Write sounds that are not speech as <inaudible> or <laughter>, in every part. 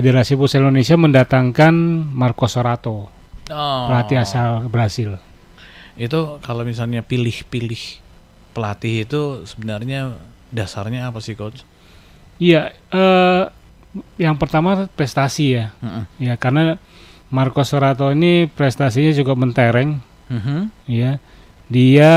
Federasi Futsal Indonesia mendatangkan Marco Sorato, Oh. pelatih asal Brasil. Itu kalau misalnya pilih-pilih pelatih itu sebenarnya dasarnya apa sih coach? Iya, eh, yang pertama prestasi ya, Heeh. ya karena Marco Sorato ini prestasinya cukup mentereng, Mhm. ya. Dia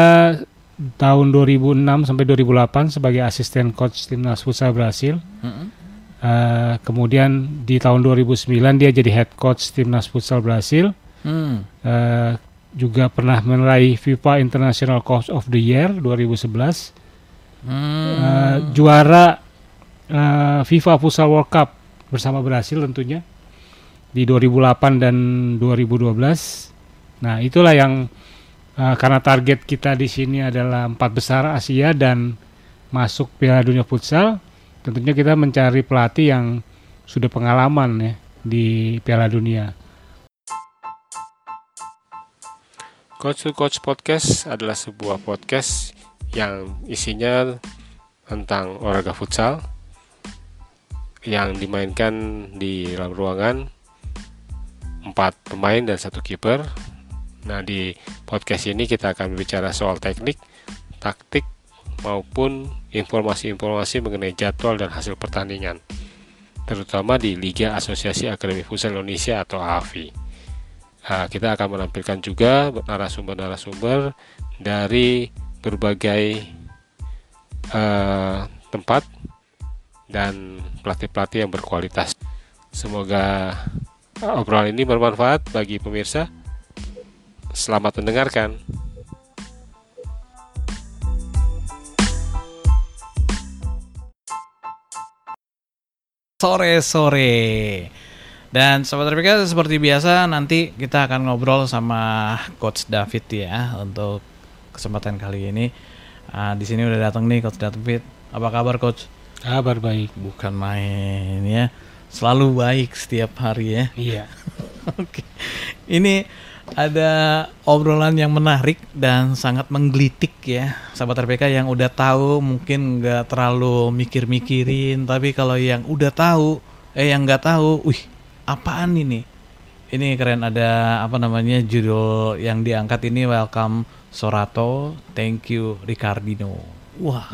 tahun 2006 sampai 2008 sebagai asisten coach timnas futsal Brasil. Mhm. Eh, kemudian di tahun 2009 dia jadi head coach timnas futsal Brasil. Hmm. Eh, juga pernah meraih FIFA International Coach of the Year 2011. Hmm. Eh, juara eh, FIFA Futsal World Cup bersama Brasil tentunya di 2008 dan 2012. Nah, itulah yang eh, karena target kita di sini adalah empat besar Asia dan masuk Piala Dunia Futsal, tentunya kita mencari pelatih yang sudah pengalaman ya di Piala Dunia. Coach to Coach Podcast adalah sebuah podcast yang isinya tentang olahraga futsal yang dimainkan di dalam ruangan empat pemain dan satu kiper. Nah di podcast ini kita akan berbicara soal teknik, taktik maupun informasi-informasi mengenai jadwal dan hasil pertandingan, terutama di Liga Asosiasi Akademi Futsal Indonesia atau AFI. Nah, kita akan menampilkan juga narasumber-narasumber dari berbagai eh, tempat dan pelatih-pelatih yang berkualitas. Semoga obrolan ini bermanfaat bagi pemirsa. Selamat mendengarkan. Sore-sore. Dan sobat RPK seperti biasa nanti kita akan ngobrol sama Coach David ya untuk kesempatan kali ini. Ah, di sini udah datang nih Coach David. Apa kabar Coach? Kabar baik. Bukan main ya. Selalu baik setiap hari ya. Iya. <laughs> Oke. Ini ada obrolan yang menarik dan sangat menggelitik ya. Sahabat RPK yang udah tahu mungkin nggak terlalu mikir-mikirin, tapi kalau yang udah tahu, eh yang nggak tahu, wih apaan ini? Ini keren ada apa namanya judul yang diangkat ini Welcome Sorato, Thank you Ricardino. Wah.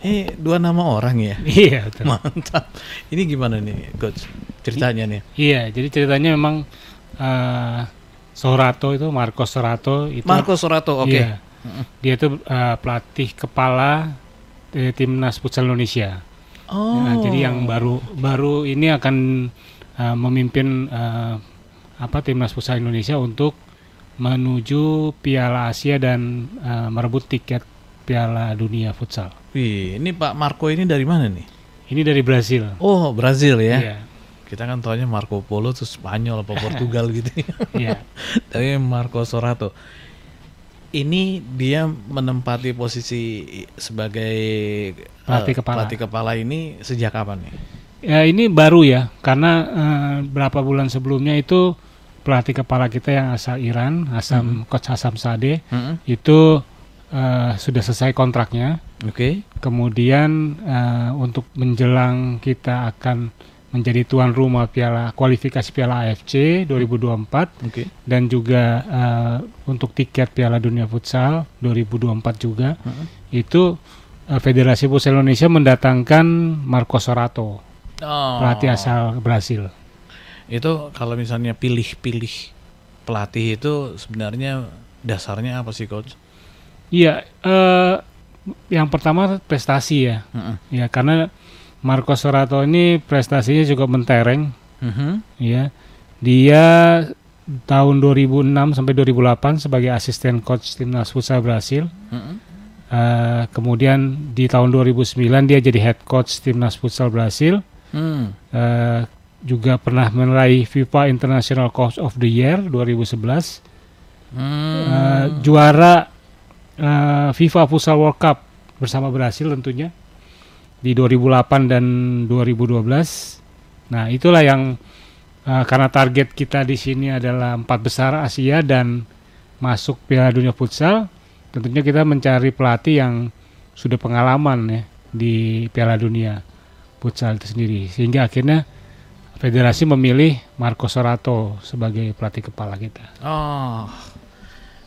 Ini dua nama orang ya. <laughs> Iya, betul. Mantap. Ini gimana nih, coach? Ceritanya nih. Iya, jadi ceritanya memang eh Sorato itu Marco Sorato itu Marco Sorato, oke. Iya. Dia itu eh, pelatih kepala eh, timnas futsal Indonesia. Oh. Nah, jadi yang baru baru ini akan eh, memimpin eh, apa timnas futsal Indonesia untuk menuju Piala Asia dan eh, merebut tiket Piala Dunia futsal. Wih, ini Pak Marco ini dari mana nih? Ini dari Brasil. Oh, Brazil ya. Iya. Kita kan taunya Marco Polo tuh Spanyol apa Portugal gitu. <laughs> Iya. Tapi Marco Sorato. Ini dia menempati posisi sebagai Pelatih eh, kepala. pelatih kepala ini sejak kapan nih? Ya ini baru ya, karena eh, berapa bulan sebelumnya itu pelatih kepala kita yang asal Iran, Hasam Coach Hasam Sade, Mm-mm. itu eh, sudah selesai kontraknya. Oke. Kemudian eh, untuk menjelang kita akan menjadi tuan rumah Piala kualifikasi Piala AFC 2024 Oke. dan juga eh, untuk tiket Piala Dunia Futsal 2024 juga Mm-mm. itu eh, Federasi Futsal Indonesia mendatangkan Marco Sorato Oh. pelatih asal Brasil. Itu kalau misalnya pilih-pilih pelatih itu sebenarnya dasarnya apa sih coach? Iya, eh, yang pertama prestasi ya, Mm-mm. ya karena Marco Sorato ini prestasinya cukup mentereng, Mhm. ya. Dia tahun 2006 sampai 2008 sebagai asisten coach timnas futsal Brasil. Mm-mm. Eh, kemudian di tahun 2009 dia jadi head coach timnas futsal Brasil. Hmm. Eh, juga pernah meraih FIFA International Coach of the Year 2011. Hmm. Eh, juara eh, FIFA Futsal World Cup bersama Brasil tentunya di 2008 dan 2012. Nah, itulah yang eh, karena target kita di sini adalah empat besar Asia dan masuk Piala Dunia Futsal, tentunya kita mencari pelatih yang sudah pengalaman ya di Piala Dunia futsal itu sendiri sehingga akhirnya federasi memilih Marco Sorato sebagai pelatih kepala kita. Oh,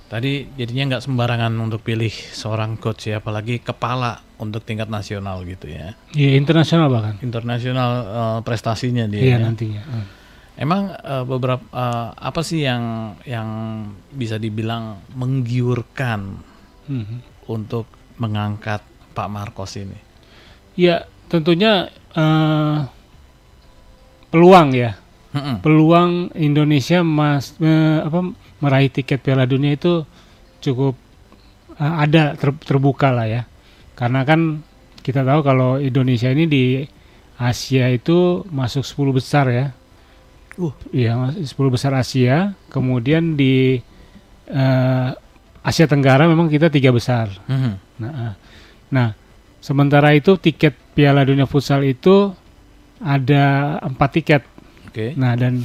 tadi jadinya nggak sembarangan untuk pilih seorang coach ya, apalagi kepala untuk tingkat nasional gitu ya. Iya internasional bahkan. Internasional eh, prestasinya dia. Iya ya. nantinya. Hmm. Emang eh, beberapa eh, apa sih yang yang bisa dibilang menggiurkan Mhm. untuk mengangkat Pak Marcos ini? Ya tentunya eh, peluang ya Mm-mm. peluang Indonesia mas eh, apa meraih tiket Piala Dunia itu cukup eh, ada ter- terbuka lah ya karena kan kita tahu kalau Indonesia ini di Asia itu masuk 10 besar ya Uh. iya mas- 10 besar Asia kemudian di eh, Asia Tenggara memang kita tiga besar Mhm. Nah, eh, nah, sementara itu tiket Piala Dunia Futsal itu ada empat tiket. Oke. Nah, dan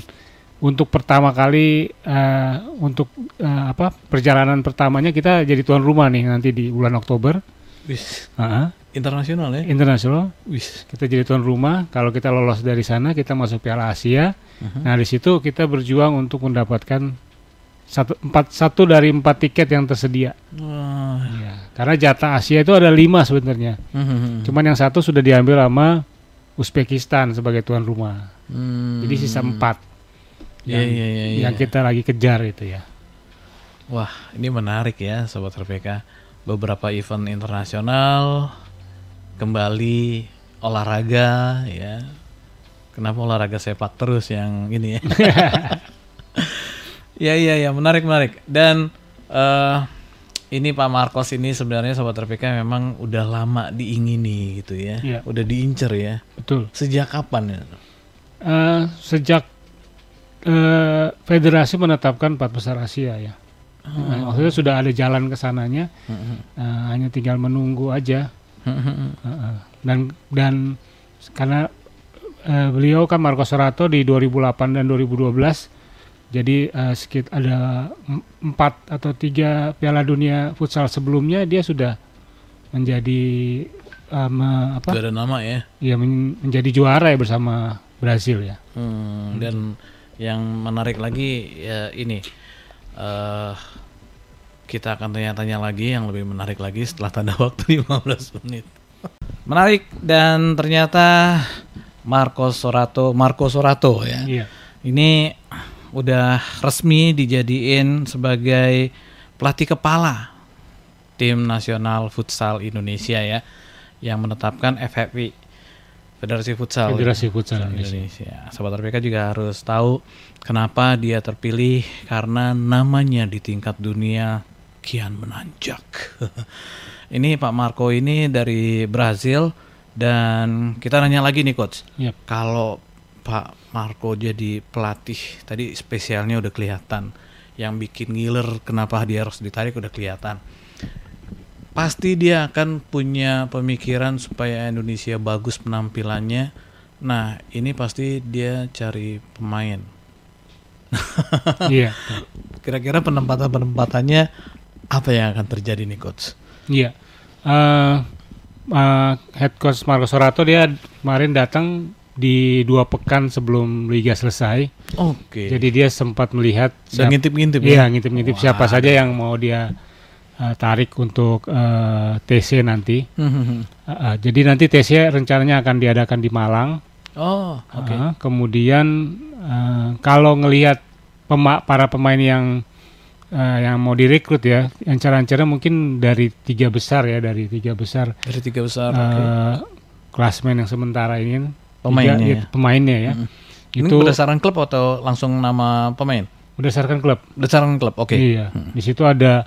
untuk pertama kali eh, untuk eh, apa perjalanan pertamanya kita jadi tuan rumah nih nanti di bulan Oktober. Wis Heeh, internasional ya? internasional Wis. kita jadi tuan rumah. Kalau kita lolos dari sana kita masuk Piala Asia. Mhm. Nah, di situ kita berjuang untuk mendapatkan satu empat satu dari empat tiket yang tersedia. Wah. Iya, karena jatah Asia itu ada lima sebenarnya. Mhm. Cuman yang satu sudah diambil sama Uzbekistan sebagai tuan rumah. Hmm. Jadi sisa empat yang, iya iya. iya. yang kita lagi kejar itu ya. Wah, ini menarik ya Sobat RPK. Beberapa event internasional kembali olahraga ya. Kenapa olahraga sepak terus yang ini ya? ya <laughs> iya ya, menarik menarik. Dan eh ini Pak Marcos ini sebenarnya Sobat RPK memang udah lama diingini gitu ya. Iya. Udah diincer ya. Betul. Sejak kapan ya? Eh, sejak eh, federasi menetapkan empat besar Asia ya. Nah, maksudnya sudah ada jalan ke sananya, eh, hanya tinggal menunggu aja. Eh, eh. Dan dan karena eh, beliau kan Marco Sorato di 2008 dan 2012 jadi eh, sekit ada em- empat atau tiga Piala Dunia futsal sebelumnya dia sudah menjadi me- apa? Udah ada nama ya. Ya men- menjadi juara ya bersama Brasil ya. Hmm, dan yang menarik lagi ya ini eh kita akan tanya-tanya lagi yang lebih menarik lagi setelah tanda <laughs> waktu 15 menit. Menarik dan ternyata Marco Sorato, Marco Sorato ya. Iya. Ini udah resmi dijadiin sebagai pelatih kepala tim nasional futsal Indonesia ya yang menetapkan FFI Federasi Futsal Federasi Futsal Indonesia. Indonesia. Sobat RPK juga harus tahu kenapa dia terpilih karena namanya di tingkat dunia kian menanjak. <laughs> ini Pak Marco ini dari Brazil dan kita nanya lagi nih coach. Yap. Kalau Pak Marco jadi pelatih tadi spesialnya udah kelihatan. Yang bikin ngiler kenapa dia harus ditarik udah kelihatan. Pasti dia akan punya pemikiran supaya Indonesia bagus penampilannya. Nah, ini pasti dia cari pemain. <laughs> Iya. Kira-kira penempatan-penempatannya apa yang akan terjadi nih coach? Iya. Eh, eh, head coach Marco Sorato dia kemarin datang di dua pekan sebelum liga selesai. Oke. Jadi dia sempat melihat Dan siap- ngintip-ngintip Iya, ya. ngintip-ngintip Wah. siapa saja yang mau dia eh, tarik untuk eh, TC nanti. Hmm, Eh, eh, jadi nanti TC rencananya akan diadakan di Malang. oh, oke. Eh, kemudian eh, kalau ngelihat pema- para pemain yang eh, yang mau direkrut ya, yang cara-cara mungkin dari tiga besar ya, dari tiga besar Dari tiga besar. eh, oke. klasmen yang sementara ini. Pemainnya Tiga- ya? pemainnya ya. Mm. Ini Itu berdasarkan klub atau langsung nama pemain? berdasarkan klub. Berdasarkan klub. Oke. Iya. Di situ ada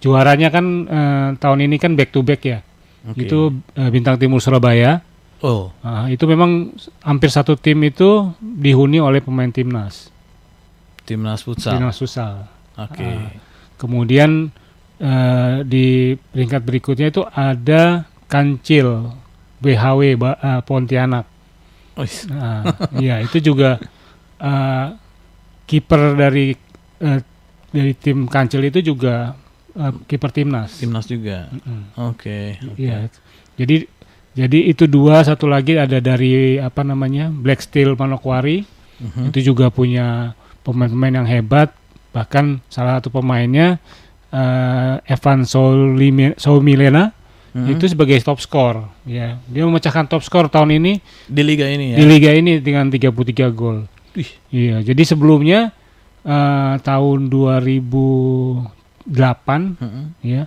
juaranya kan eh, tahun ini kan back to back ya. Oke. Itu eh, Bintang Timur Surabaya. Oh, Ah, itu memang hampir satu tim itu dihuni oleh pemain timnas. timnas futsal. Timnas futsal. Oke. Ah. Kemudian eh, di peringkat berikutnya itu ada Kancil BHW Ba- eh, Pontianak. Oh, Nah, iya itu juga eh, kiper dari eh, dari tim Kancil itu juga eh, kiper timnas. Timnas juga. Mm. Oke. oke. Iya. Jadi jadi itu dua satu lagi ada dari apa namanya Black Steel Manokwari Mhm. itu juga punya pemain-pemain yang hebat bahkan salah satu pemainnya eh, Evan Soumilena Mhm. itu sebagai top skor ya dia memecahkan top skor tahun ini di liga ini ya. di liga ini dengan 33 gol iya jadi sebelumnya eh, tahun 2008 Mhm. ya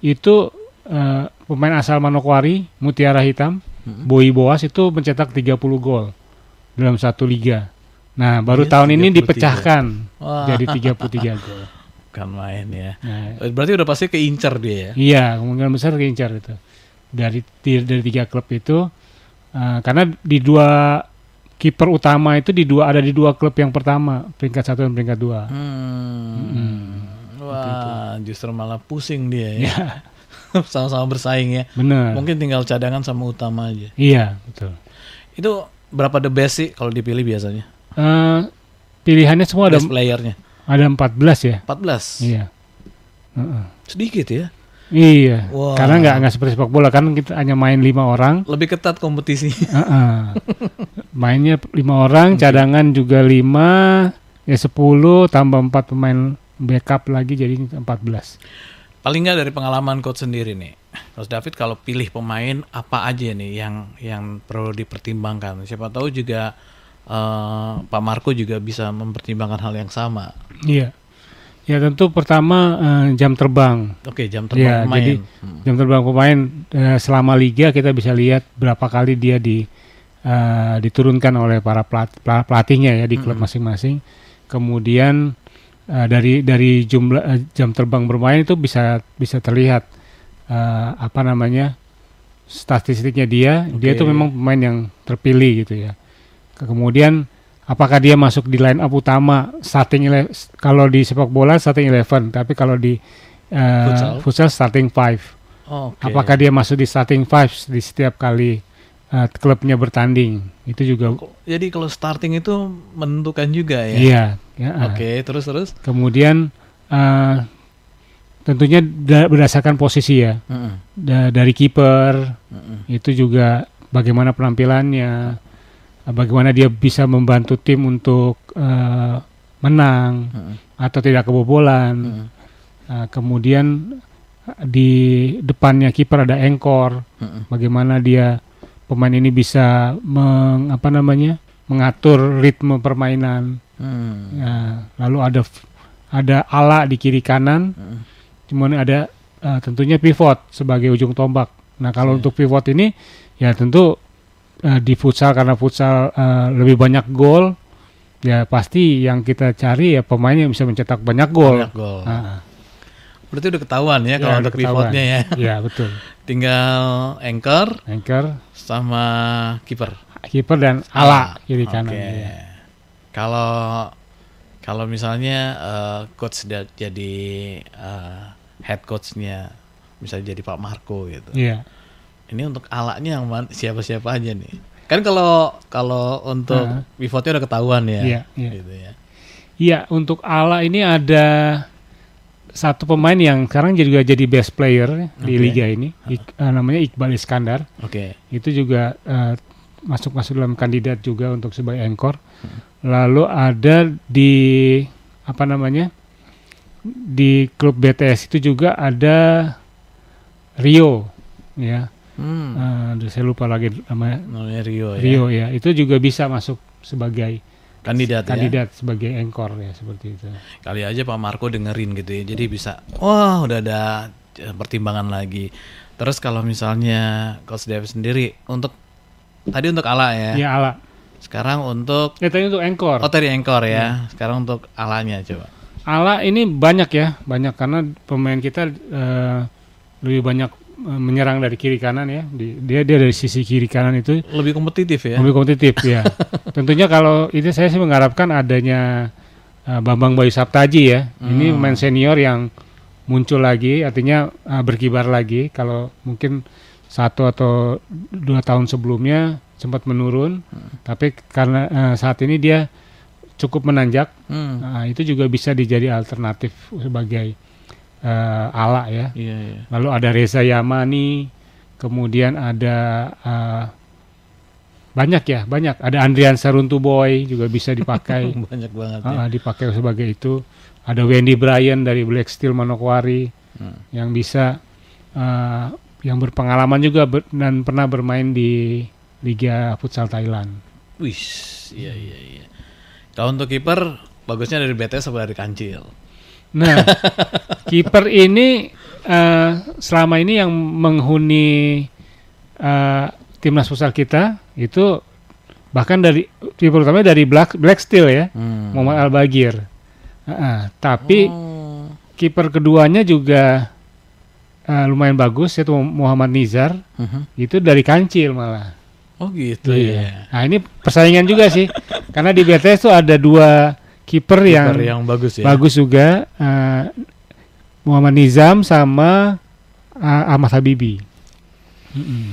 itu eh, pemain asal Manokwari Mutiara Hitam Mhm. Boy Boas itu mencetak 30 gol dalam satu liga nah baru Iya, tahun ini 33. dipecahkan Wah, jadi 33 gol bukan main ya. nah, Berarti udah pasti keincar dia ya. iya kemungkinan besar keincar itu dari dari tiga klub itu eh, karena di dua kiper utama itu di dua ada di dua klub yang pertama peringkat satu dan peringkat dua Hmm. Wah, justru malah pusing dia ya. ya <laughs> Sama-sama bersaing ya. benar Mungkin tinggal cadangan sama utama aja. iya betul Itu berapa the best sih kalau dipilih biasanya? Eh, pilihannya semua ada Best playernya. ada 14 ya 14. iya Heeh. Sedikit ya. Iya, Wah. karena nggak nggak seperti sepak bola kan kita hanya main lima orang, Lebih ketat kompetisi. Heeh. <laughs> mainnya lima orang, cadangan juga lima, ya 10 tambah empat pemain backup lagi jadi 14. Paling nggak dari pengalaman coach sendiri nih. Coach David kalau pilih pemain apa aja nih yang yang perlu dipertimbangkan. Siapa tahu juga eh, Pak Marco juga bisa mempertimbangkan hal yang sama. Iya, ya tentu pertama eh, jam terbang. Oke, jam terbang Iya, pemain. jadi Hmm. Jam terbang pemain eh, selama liga kita bisa lihat berapa kali dia di eh, diturunkan oleh para pelat- pela- pelatihnya ya di klub masing-masing. Kemudian eh, dari dari jumlah eh, jam terbang bermain itu bisa bisa terlihat eh, apa namanya statistiknya dia. Dia Oke. itu memang pemain yang terpilih gitu ya. Ke- Kemudian apakah dia masuk di line up utama starting kalau di sepak bola starting 11 tapi kalau di eh, Futsal? futsal starting five Oke. apakah dia masuk di starting five di setiap kali eh, klubnya bertanding itu juga Jadi kalau starting itu menentukan juga ya. iya ya. Oke, terus terus. kemudian eh, tentunya da- berdasarkan posisi ya Mm-mm. Da- dari kiper Mm-mm. itu juga bagaimana penampilannya bagaimana dia bisa membantu tim untuk eh, menang Mm-mm. atau tidak kebobolan Mm-mm. Nah, kemudian eh, di depannya kiper ada engkor Mm-mm. bagaimana dia pemain ini bisa meng, apa namanya mengatur ritme permainan Hmm. Ya, lalu ada ada ala di kiri kanan Mm. kemudian ada eh, tentunya pivot sebagai ujung tombak nah kalau Oke. untuk pivot ini ya tentu eh, di futsal karena futsal eh, lebih banyak gol ya pasti yang kita cari ya pemain yang bisa mencetak banyak gol Banyak gol. Ah, Berarti udah ketahuan ya, Ya, kalau untuk pivotnya ya. <laughs> ya betul <laughs> Tinggal anchor anchor sama kiper. kiper dan ala kiri kanan Oke. ya. Kalau kalau misalnya eh, coach jadi eh, head coachnya misalnya jadi Pak Marco gitu. Iya. Ini untuk alaknya yang siapa-siapa aja nih. Kan kalau kalau untuk Ah. pivotnya udah ketahuan ya. Iya, iya. Gitu ya. Iya, untuk Ala ini ada satu pemain yang sekarang juga jadi best player di Oke. liga ini, Ik- eh, namanya Iqbal Iskandar. Oke. Itu juga eh, masuk-masuk dalam kandidat juga untuk sebagai anchor. Lalu ada di apa namanya? Di klub BTS itu juga ada Rio, ya. Hmm. Aduh, saya lupa lagi namanya. Namanya Rio ya. Rio ya, itu juga bisa masuk sebagai Kandidat, ya. kandidat sebagai anchor ya seperti itu. Kali aja Pak Marco dengerin gitu ya. Jadi bisa wah udah ada eh, pertimbangan lagi. Terus kalau misalnya Coach David sendiri untuk tadi untuk Ala ya. Ya Ala. Sekarang untuk Ya tadi untuk anchor. oh tadi Anchor ya. Sekarang untuk Alanya coba. Ala ini banyak ya, banyak karena pemain kita eh, lebih banyak menyerang dari kiri kanan ya. Di- dia dia dari sisi kiri kanan itu Lebih kompetitif ya. lebih kompetitif ya. <laughs> Tentunya kalau itu saya sih mengharapkan adanya eh, Bambang Bayu Saptaji ya. Ini Hmm. pemain senior yang muncul lagi, artinya eh, berkibar lagi. Kalau mungkin satu atau dua tahun sebelumnya sempat menurun, tapi karena eh, saat ini dia cukup menanjak Hmm. Nah, itu juga bisa dijadi alternatif sebagai eh, Ala ya. Iya, iya. Lalu ada Reza Yamani, kemudian ada eh, banyak ya, banyak. Ada Andrian Saruntu Boy juga bisa dipakai. <laughs> Banyak banget ya. Ah, dipakai sebagai itu. Ada Wendy Bryan dari Black Steel Manokwari Hmm. yang bisa eh, yang berpengalaman juga ber- dan pernah bermain di Liga Futsal Thailand. Wih, iya iya iya. Kalau untuk kiper bagusnya dari BTS apa dari Kancil? Nah, <laughs> kiper ini eh, selama ini yang menghuni eh, timnas futsal kita itu bahkan dari kiper utama dari Black Black Steel ya, Hmm. Muhammad Al Bagir. tapi Oh. kiper keduanya juga eh, lumayan bagus yaitu Muhammad Nizar Mhm. itu dari Kancil malah. Oh gitu ya. Nah ini persaingan juga sih karena di BTS tuh ada dua kiper yang, yang bagus ya. bagus juga eh, Muhammad Nizam sama eh, Ahmad Habibi. Mm-mm.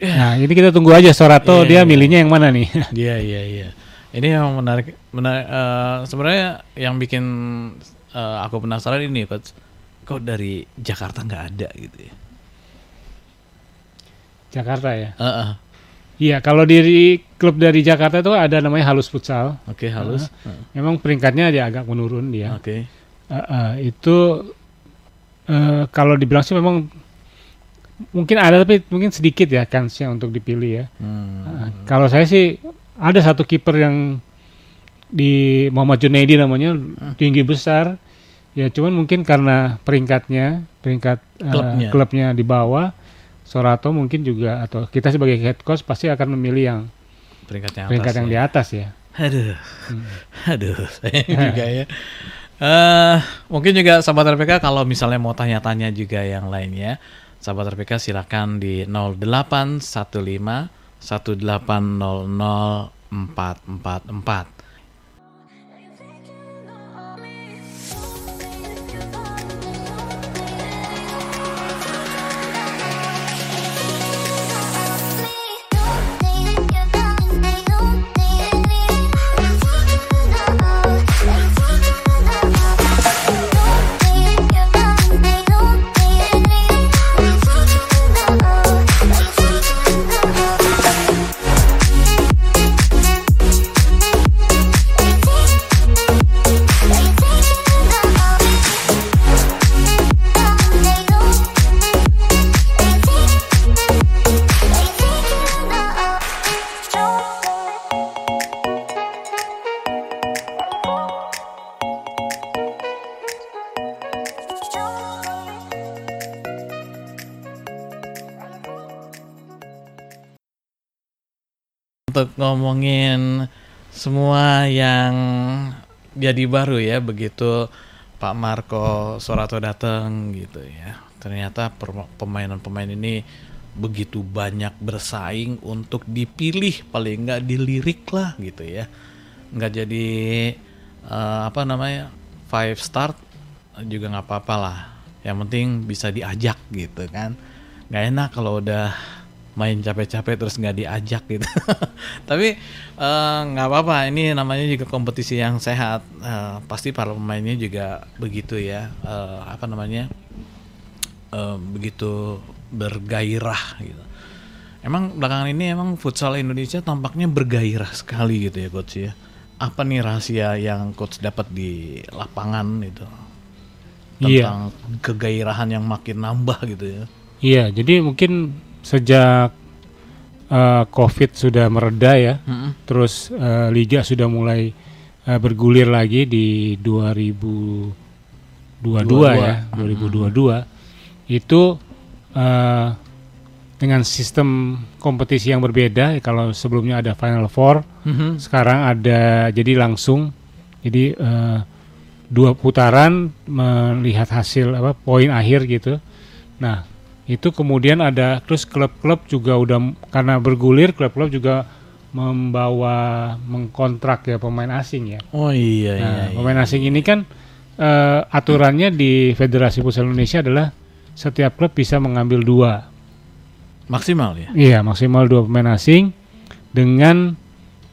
Nah ini kita tunggu aja Sorato Iya, dia iya. milihnya yang mana nih? <laughs> Iya iya iya. Ini yang menarik, menarik eh, sebenarnya yang bikin eh, aku penasaran ini coach, kok dari Jakarta nggak ada gitu ya? Jakarta ya. Heeh. Iya kalau di klub dari Jakarta tuh ada namanya Halus Futsal. Oke halus. Heeh. Memang peringkatnya dia agak menurun dia. Oke. Eh, eh, itu eh, kalau dibilang sih memang mungkin ada tapi mungkin sedikit ya kansnya untuk dipilih ya. Hmm. Nah, kalau saya sih ada satu kiper yang di Muhammad Junaidi namanya tinggi besar. Ya cuman mungkin karena peringkatnya, peringkat Klubnya. klubnya di bawah, Sorato mungkin juga atau kita sebagai head coach pasti akan memilih yang Peringkat yang peringkat atas yang ya. di atas ya. Aduh, <laughs> aduh, saya juga ya. Eh, mungkin juga sahabat RPK kalau misalnya mau tanya-tanya juga yang lainnya, sahabat RPK silakan di 0815 1800 ngomongin semua yang jadi baru ya begitu Pak Marco Sorato datang gitu ya. Ternyata pemainan-pemain ini begitu banyak bersaing untuk dipilih paling nggak dilirik lah gitu ya. Nggak jadi eh, apa namanya five star juga nggak apa-apa lah. Yang penting bisa diajak gitu kan. Nggak enak kalau udah main capek-capek terus nggak diajak gitu. <laughs> Tapi eh, nggak apa-apa. Ini namanya juga kompetisi yang sehat. Eh, pasti para pemainnya juga begitu ya. Eh, apa namanya? eh, begitu bergairah gitu. Emang belakangan ini emang futsal Indonesia tampaknya bergairah sekali gitu ya coach ya. Apa nih rahasia yang coach dapat di lapangan itu? Iya. Tentang kegairahan yang makin nambah gitu ya. Iya, jadi mungkin sejak eh, COVID sudah mereda ya, Mm-mm. terus eh, liga sudah mulai eh, bergulir lagi di 2022 ya, 2022 itu eh, dengan sistem kompetisi yang berbeda. Kalau sebelumnya ada Final Four, Mhm. sekarang ada jadi langsung, jadi eh, dua putaran melihat hasil apa poin akhir gitu. Nah itu kemudian ada terus klub-klub juga udah karena bergulir klub-klub juga membawa mengkontrak ya pemain asing ya. Oh iya iya. Nah, iya. pemain asing ini kan eh, aturannya di Federasi Futsal Indonesia adalah setiap klub bisa mengambil dua, Maksimal ya. iya maksimal dua pemain asing dengan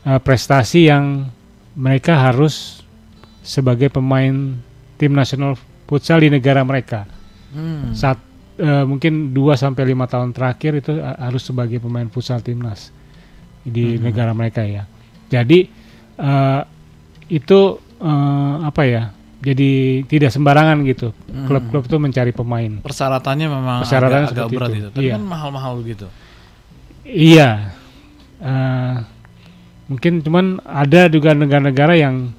eh, prestasi yang mereka harus sebagai pemain tim nasional futsal di negara mereka. Hmm. Saat eh, mungkin 2 sampai lima tahun terakhir itu eh, harus sebagai pemain futsal timnas di negara mereka ya. Jadi eh, itu eh, apa ya? Jadi tidak sembarangan gitu. Klub-klub itu mencari pemain. Persyaratannya memang Persyaratannya agak, agak berat itu. itu. Tapi Iya. kan mahal-mahal gitu. Iya. Eh, mungkin cuman ada juga negara-negara yang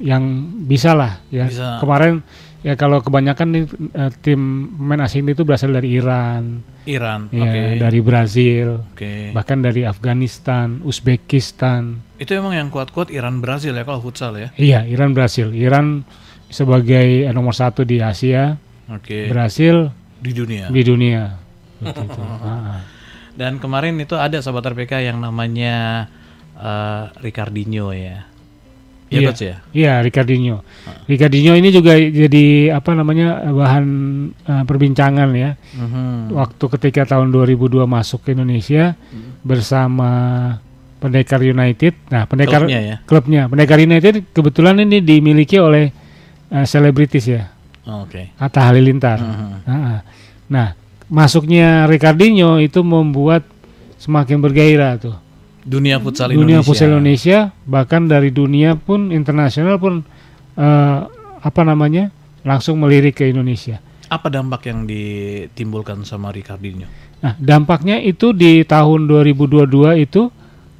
yang bisa lah ya. Bisa. Kemarin ya kalau kebanyakan nih eh, tim pemain asing itu berasal dari Iran, Iran. ya, Oke. dari Brazil, Oke. bahkan dari Afghanistan, Uzbekistan. Itu emang yang kuat-kuat Iran Brazil ya kalau futsal ya. Iya, Iran Brazil. Iran sebagai eh, nomor satu di Asia, Oke. Brazil Di dunia. di dunia. <laughs> Ah. Dan kemarin itu ada sahabat RPK yang namanya eh, Ricardinho ya. Iya Iya. coach ya. Iya, Ricardinho. Ricardinho ini juga jadi apa namanya bahan eh, perbincangan ya. Mhm. Waktu ketika tahun 2002 masuk ke Indonesia bersama Pendekar United. Nah, Pendekar Klubnya ya. klubnya Pendekar United kebetulan ini dimiliki oleh eh, selebritis ya, Oh, Oke. Atta Halilintar. Mhm. Ah, Nah, masuknya Ricardinho itu membuat semakin bergairah tuh. Dunia futsal dunia Indonesia. futsal Indonesia bahkan dari dunia pun internasional pun eh, apa namanya langsung melirik ke Indonesia. Apa dampak yang ditimbulkan sama Ricardinho? Nah dampaknya itu di tahun 2022 itu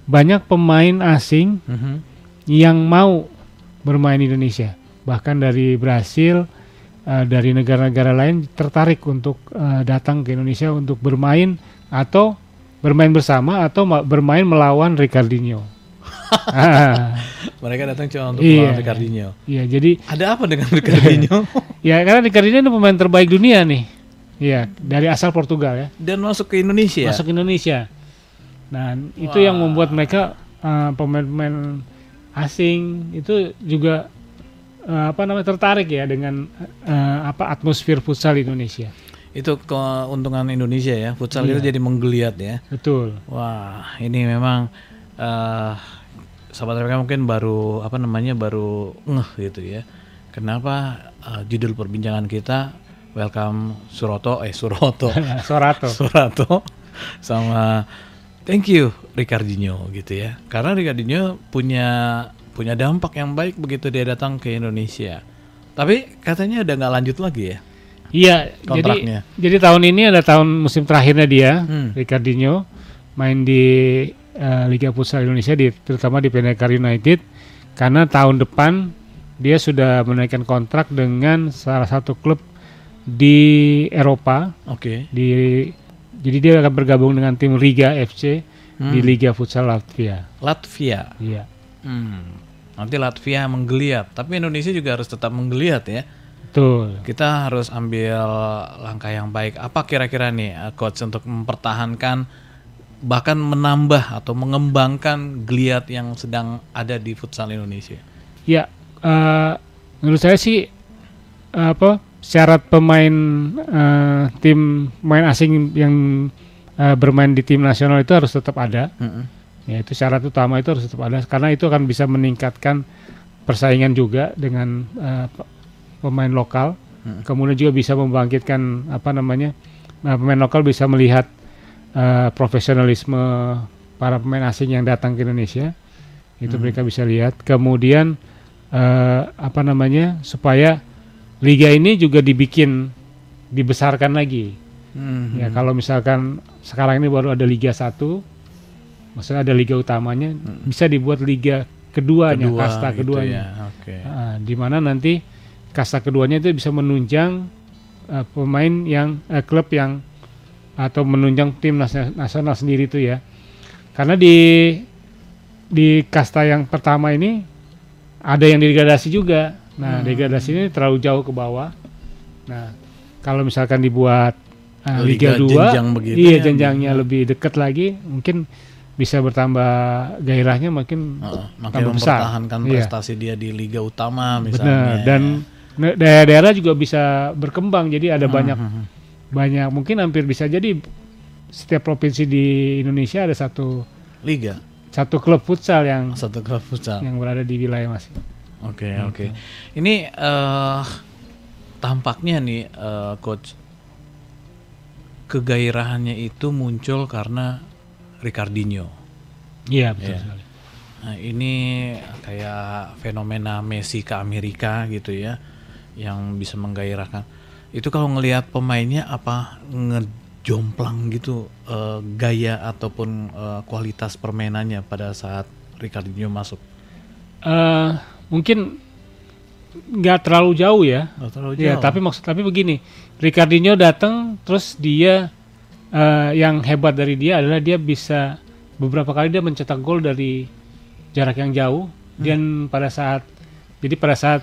banyak pemain asing Mhm. yang mau bermain di Indonesia bahkan dari Brasil eh, dari negara-negara lain tertarik untuk eh, datang ke Indonesia untuk bermain atau bermain bersama atau ma- bermain melawan Ricardinho. Ah, <laughs> Mereka datang cuma untuk Iya. melawan Ricardinho. Iya, jadi Ada apa dengan Ricardinho? <laughs> ya karena Ricardinho ini pemain terbaik dunia nih. Iya, dari asal Portugal ya, Dan masuk ke Indonesia. masuk Indonesia. Nah, itu Wah. yang membuat mereka eh, pemain-pemain asing itu juga eh, apa namanya tertarik ya dengan eh, apa atmosfer futsal Indonesia. Itu keuntungan Indonesia ya. Futsal Iya. itu jadi menggeliat ya. Betul. Wah, ini memang eh sahabat RPK mungkin baru apa namanya baru ngeh gitu ya. Kenapa eh, judul perbincangan kita Welcome Suroto eh Suroto <laughs> Sorato. Surato sama thank you Ricardinho gitu ya. Karena Ricardinho punya punya dampak yang baik begitu dia datang ke Indonesia. Tapi katanya udah nggak lanjut lagi ya. Iya, jadi Kontraknya. jadi tahun ini ada tahun musim terakhirnya dia, Hmm. Ricardinho main di eh, Liga Futsal Indonesia di terutama di Pendekar United karena tahun depan dia sudah menaikkan kontrak dengan salah satu klub di Eropa Oke. di jadi dia akan bergabung dengan tim Riga FC di Hmm. Liga Futsal Latvia. Latvia. Iya. Hmm. Nanti Latvia menggeliat, tapi Indonesia juga harus tetap menggeliat ya. Betul. Kita harus ambil langkah yang baik. Apa kira-kira nih eh, coach untuk mempertahankan bahkan menambah atau mengembangkan geliat yang sedang ada di futsal Indonesia? Ya, eh, menurut saya sih apa syarat pemain eh, tim pemain asing yang eh, bermain di tim nasional itu harus tetap ada. Ya, itu syarat utama itu harus tetap ada karena itu akan bisa meningkatkan persaingan juga dengan pe- pemain lokal. Mm. Kemudian juga bisa membangkitkan apa namanya? eh, pemain lokal bisa melihat eh, profesionalisme para pemain asing yang datang ke Indonesia. Itu Hmm. mereka bisa lihat. Kemudian eh, apa namanya? supaya liga ini juga dibikin dibesarkan lagi. Hmm. Ya kalau misalkan sekarang ini baru ada Liga 1, maksudnya ada liga utamanya, bisa dibuat liga keduanya, Kedua kasta gitu keduanya. ya, Oke. Ah, di mana nanti kasta keduanya itu bisa menunjang eh, pemain yang eh, klub yang atau menunjang tim nas- nasional sendiri itu ya. Karena di di kasta yang pertama ini ada yang degradasi juga. Nah, Hmm. degradasi ini terlalu jauh ke bawah. Nah, kalau misalkan dibuat eh, Liga Liga 2, jenjang iya ya. jenjangnya lebih dekat lagi, mungkin bisa bertambah gairahnya makin Heeh, makin besar. mempertahankan Iya. prestasi dia di liga utama Benar. misalnya. Dan ne- daerah-daerah juga bisa berkembang. Jadi ada Hmm, banyak hmm, hmm. banyak mungkin hampir bisa jadi setiap provinsi di Indonesia ada satu liga satu klub futsal yang satu klub futsal. yang berada di wilayah masing. Oke Gitu. oke. Ini eh tampaknya nih eh, coach kegairahannya itu muncul karena Ricardinho. Iya betul Iya. sekali. Nah, ini kayak fenomena Messi ke Amerika gitu ya yang bisa menggairahkan. Itu kalau ngelihat pemainnya apa ngejomplang gitu eh, gaya ataupun eh, kualitas permainannya pada saat Ricardinho masuk. Eh, mungkin nggak terlalu jauh ya. Nggak terlalu Iya, jauh. tapi maksud tapi begini, Ricardinho datang terus dia eh, yang hebat dari dia adalah dia bisa beberapa kali dia mencetak gol dari jarak yang jauh dan pada saat jadi pada saat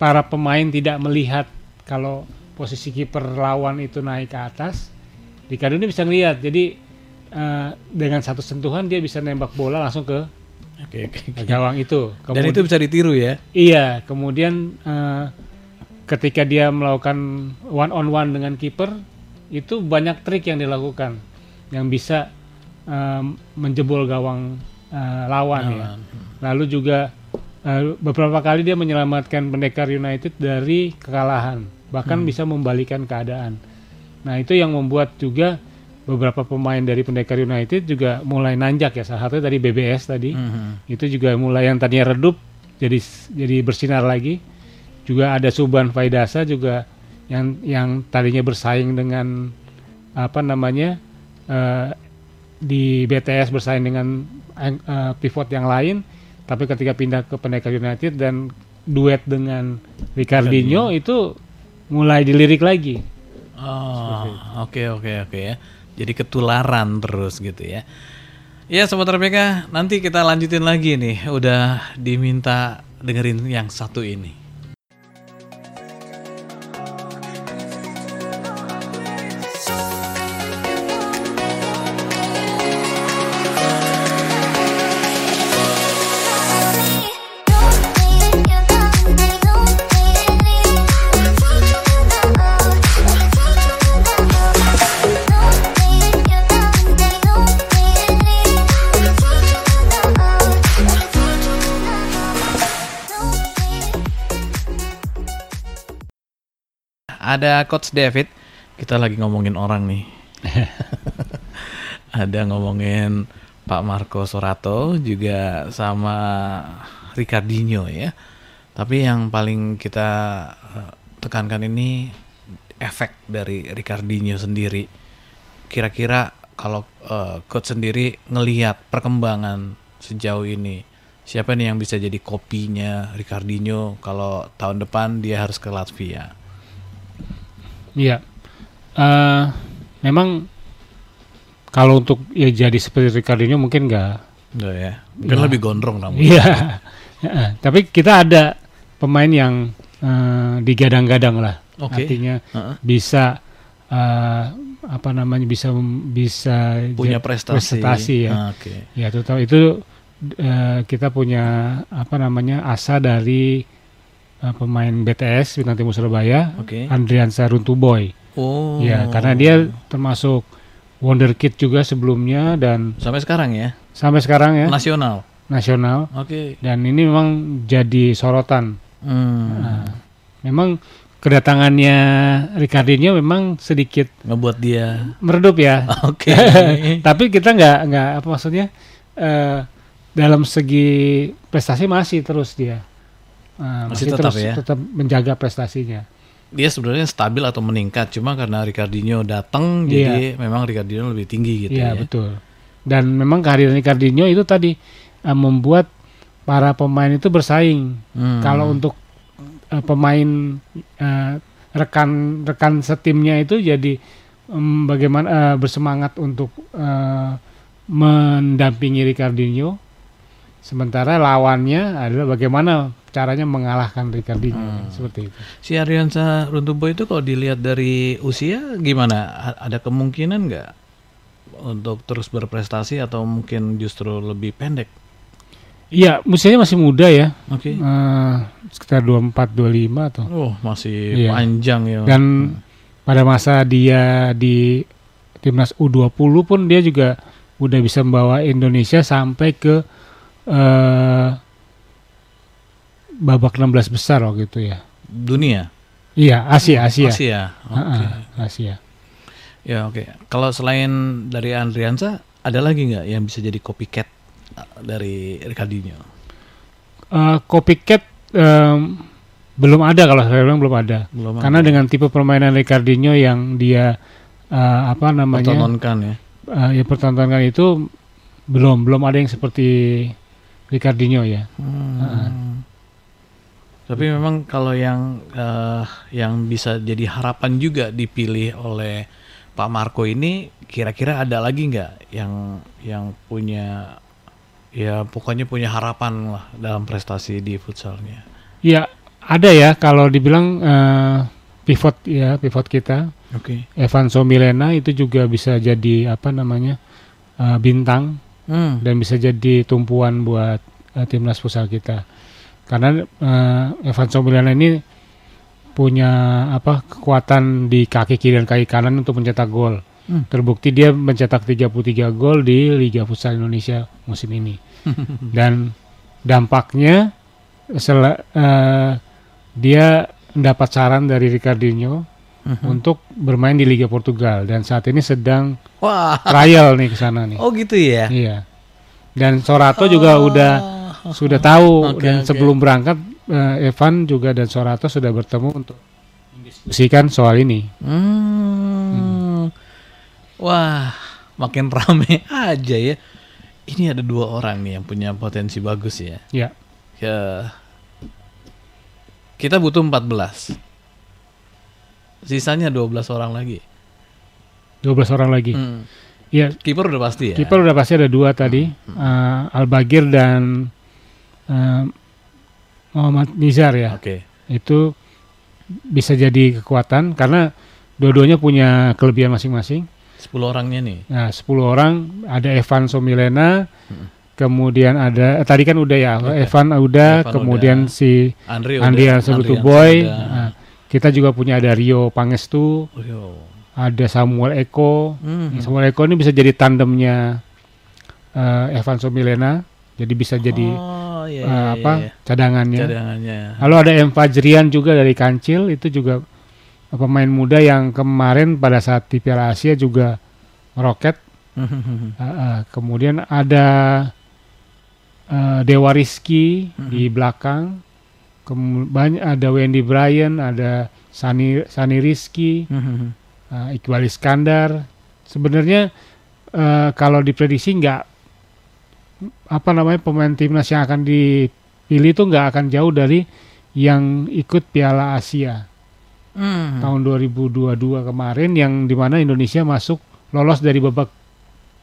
para pemain tidak melihat kalau posisi kiper lawan itu naik ke atas, Ricardinho bisa ngelihat. Jadi eh, dengan satu sentuhan dia bisa nembak bola langsung ke Oke, oke, oke. gawang itu. Dan itu bisa ditiru ya. Iya, kemudian eh, ketika dia melakukan one on one dengan kiper, itu banyak trik yang dilakukan yang bisa eh, menjebol gawang eh, lawan ya. Lalu juga eh, beberapa kali dia menyelamatkan Pendekar United dari kekalahan, bahkan bisa membalikan keadaan. Nah, itu yang membuat juga beberapa pemain dari Pendekar United juga mulai nanjak ya. Salah satunya dari BBS tadi Mhm. itu juga mulai yang tadinya redup jadi jadi bersinar lagi juga ada Suban Faidasa juga yang yang tadinya bersaing dengan apa namanya eh, di BTS bersaing dengan eh, pivot yang lain tapi ketika pindah ke Pendekar United dan duet dengan Ricardinho itu mulai dilirik lagi Oh, oke oke oke ya. Jadi ketularan terus gitu ya. Ya sobat RPK, nanti kita lanjutin lagi nih. Udah diminta dengerin yang satu ini. Ada Coach David. Kita lagi ngomongin orang nih. <laughs> Ada ngomongin Pak Marco Sorato juga sama Ricardinho ya. Tapi yang paling kita eh, tekankan ini efek dari Ricardinho sendiri. Kira-kira kalau eh, coach sendiri ngelihat perkembangan sejauh ini, siapa nih yang bisa jadi kopinya Ricardinho kalau tahun depan dia harus ke Latvia? Iya. Eh, memang kalau untuk ya jadi seperti Ricardinho mungkin nggak Enggak ya. Mungkin Ya. lebih gondrong namun. Iya. Tapi kita ada pemain yang eh, digadang-gadang lah. Oke. Artinya Heeh. bisa eh, apa namanya bisa bisa Punya ja- prestasi. ya. Ah, Oke. Ya terutama itu eh, kita punya apa namanya asa dari eh, pemain BTS Bintang Timur Surabaya, Oke. Andriansa Runtuboy. Oh. Ya, karena dia termasuk wonderkid juga sebelumnya dan sampai sekarang ya. sampai sekarang ya Nasional. nasional Oke. dan ini memang jadi sorotan. Hmm. Nah, memang kedatangannya Ricardinho memang sedikit Ngebuat dia. meredup ya. Oke. <laughs> Tapi kita nggak nggak apa maksudnya eh, dalam segi prestasi masih terus dia Eh, Masih tetap terus ya? tetap menjaga prestasinya. dia sebenarnya stabil atau meningkat cuma karena Ricardinho datang Iya. jadi memang Ricardinho lebih tinggi gitu Iya ya. betul. Dan memang kehadiran Ricardinho itu tadi eh, membuat para pemain itu bersaing. Hmm. Kalau untuk eh, pemain eh, rekan rekan setimnya itu jadi em, bagaimana eh, bersemangat untuk eh, mendampingi Ricardinho. Sementara lawannya adalah bagaimana caranya mengalahkan Ricardinho Hmm. seperti itu. Si Ariansa Runtuboy itu kalau dilihat dari usia gimana? A- Ada kemungkinan nggak untuk terus berprestasi atau mungkin justru lebih pendek? Iya, usianya masih muda ya. Oke. Eh, sekitar 24 25 atau Oh masih Iya. panjang ya. dan pada masa dia di timnas U20 pun dia juga udah bisa membawa Indonesia sampai ke eh babak 16 besar waktu itu ya. dunia. Iya, Asia, Asia. Asia. Oke. Heeh, Asia. Ya oke. Kalau selain dari Andriansa, ada lagi nggak yang bisa jadi copycat uh, dari Ricardinho? Eh, copycat em, belum ada kalau saya bilang belum ada. Belum Karena ada. dengan tipe permainan Ricardinho yang dia eh, apa namanya Pertontonkan ya. eh, ya pertontonkan itu belum belum ada yang seperti Ricardinho ya. Hmm. Tapi memang kalau yang eh, yang bisa jadi harapan juga dipilih oleh Pak Marco ini, kira-kira ada lagi nggak yang yang punya ya pokoknya punya harapan lah dalam prestasi di futsalnya. Ya ada ya kalau dibilang eh, pivot ya pivot kita Oke. Evan Somilena itu juga bisa jadi apa namanya eh, bintang Hmm. dan bisa jadi tumpuan buat eh, timnas futsal kita. Karena eh, Evan Somilena ini punya apa kekuatan di kaki kiri dan kaki kanan untuk mencetak gol. Hmm. Terbukti dia mencetak 33 gol di Liga Futsal Indonesia musim ini. <laughs> dan dampaknya sel- eh, dia mendapat saran dari Ricardinho Mhm. untuk bermain di Liga Portugal dan saat ini sedang Wah. trial nih ke sana nih. Oh gitu ya. Iya. Dan Sorato juga udah <laughs> sudah tahu Oke, dan oke. sebelum berangkat eh, Evan juga dan Sorato sudah bertemu untuk mendiskusikan soal ini. Hmm. Wah, makin rame aja ya. Ini ada dua orang nih yang punya potensi bagus ya. Ya. Ya. Kita butuh 14. Sisanya 12 orang lagi. 12 orang lagi. Hmm. Iya, Kiper udah pasti ya. kiper udah pasti ada dua tadi, eh, Al-Bagir dan Muhammad Nizar ya. Oke. Itu bisa jadi kekuatan karena dua-duanya punya kelebihan masing-masing. 10 orangnya nih. Nah, 10 orang ada Evan Somilena, kemudian ada eh, tadi kan udah ya, Oke. Evan udah, Evan kemudian udah. si Andri. Sebutu Andriansa Boy. Nah, kita juga punya ada Rio Pangestu, Oh, yo. ada Samuel Eko. Hmm. Samuel Eko ini bisa jadi tandemnya eh, Evan Somilena, jadi bisa jadi oh, iya, eh, iya, apa iya. cadangannya. cadangannya. Lalu ada M Fajrian juga dari Kancil, itu juga eh, pemain muda yang kemarin pada saat di Piala Asia juga meroket. Uh, <laughs> uh, kemudian ada uh, Dewa Rizky di belakang. Kemu- banyak ada Wendy Bryan, ada Sani Sani Rizky, uh, Iqbal Iskandar. Sebenarnya uh, kalau diprediksi nggak apa namanya pemain timnas yang akan dipilih itu nggak akan jauh dari yang ikut Piala Asia Hmm. tahun 2022 kemarin yang di mana Indonesia masuk lolos dari babak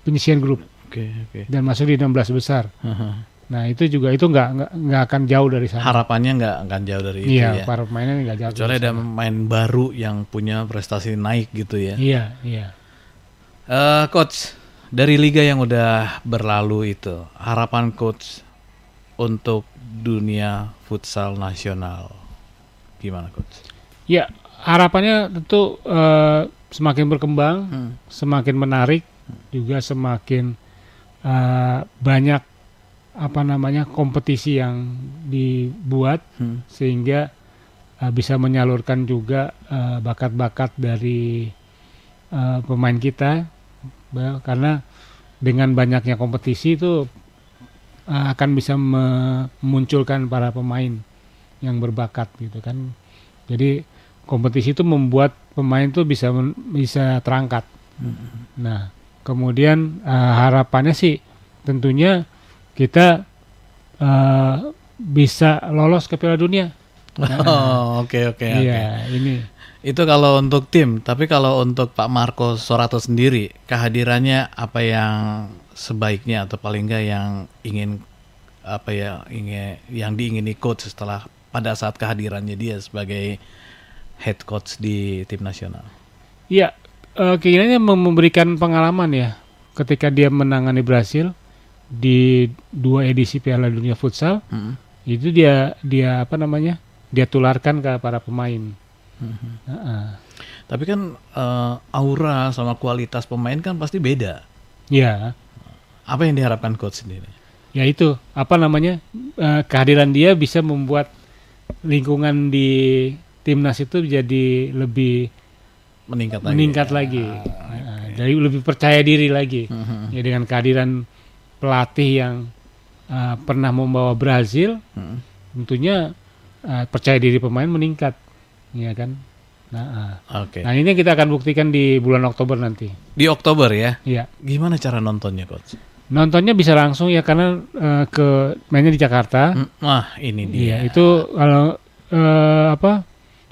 penyisian grup Oke, oke. dan masuk di 16 besar. Nah itu juga itu nggak nggak akan jauh dari sana. Harapannya nggak akan jauh dari itu Iya, ya. para pemainnya nggak jauh. Kecuali ada pemain baru yang punya prestasi naik gitu ya. Iya, iya. Eh, coach, dari liga yang udah berlalu itu, harapan coach untuk dunia futsal nasional gimana coach? Ya harapannya tentu eh, semakin berkembang, Hmm. semakin menarik, juga semakin eh, banyak apa namanya kompetisi yang dibuat Hmm. sehingga uh, bisa menyalurkan juga uh, bakat-bakat dari uh, pemain kita karena dengan banyaknya kompetisi itu uh, akan bisa memunculkan para pemain yang berbakat gitu kan. Jadi kompetisi itu membuat pemain tuh bisa bisa terangkat. Nah kemudian uh, harapannya sih tentunya kita uh, bisa lolos ke Piala Dunia. <laughs> Oh, oke oke oke. Iya, ini Itu kalau untuk tim, tapi kalau untuk Pak Marco Sorato sendiri, kehadirannya apa yang sebaiknya atau paling enggak yang ingin apa ya ingin yang diingini coach setelah pada saat kehadirannya dia sebagai head coach di tim nasional. Iya, eh, keinginannya mem- memberikan pengalaman ya ketika dia menangani Brasil di dua edisi Piala Dunia Futsal Mm. itu dia dia apa namanya dia tularkan ke para pemain. Heeh. Tapi kan eh, aura sama kualitas pemain kan pasti beda. Ya, Apa yang diharapkan coach sendiri? ya itu apa namanya eh, kehadiran dia bisa membuat lingkungan di timnas itu jadi lebih meningkat lagi. meningkat lagi. Nah, Jadi lebih percaya diri lagi. Mhm. Ya dengan kehadiran pelatih yang uh, pernah membawa Brazil, Mhm. tentunya uh, percaya diri pemain meningkat, ya kan? Nah, uh. Oke. nah ini kita akan buktikan di bulan Oktober nanti. Di Oktober ya. Iya. Gimana cara nontonnya, coach? Nontonnya bisa langsung ya karena uh, ke mainnya di Jakarta. Hmm, Wah, ini dia. Iya, itu kalau uh, apa?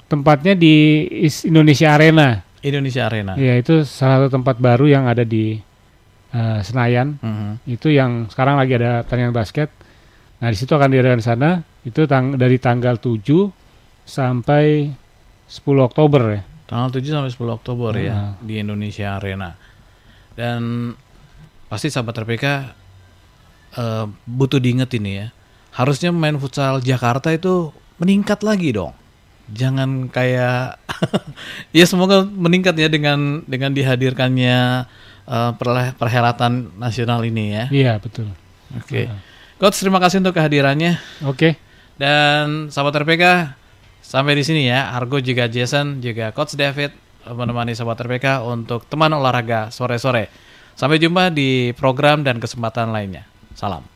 Tempatnya di Indonesia Arena. Indonesia Arena. Iya, itu salah satu tempat baru yang ada di uh, Senayan. Mhm. Itu yang sekarang lagi ada pertandingan basket. Nah, di situ akan diadakan di sana. Itu tang dari tanggal 7 sampai 10 Oktober ya. Tanggal 7 sampai 10 Oktober ya Ah. di Indonesia Arena. Dan pasti sahabat RPK eh, butuh diinget ini ya. Harusnya main futsal Jakarta itu meningkat lagi dong. Jangan kayak <laughs> ya semoga meningkat ya dengan dengan dihadirkannya perle- perhelatan nasional ini ya. Iya, betul. Oke. Coach terima kasih untuk kehadirannya. Oke. Dan sahabat RPK, sampai di sini ya. Argo juga Jason, juga Coach David menemani sahabat RPK untuk teman olahraga sore-sore. Sampai jumpa di program dan kesempatan lainnya. Salam.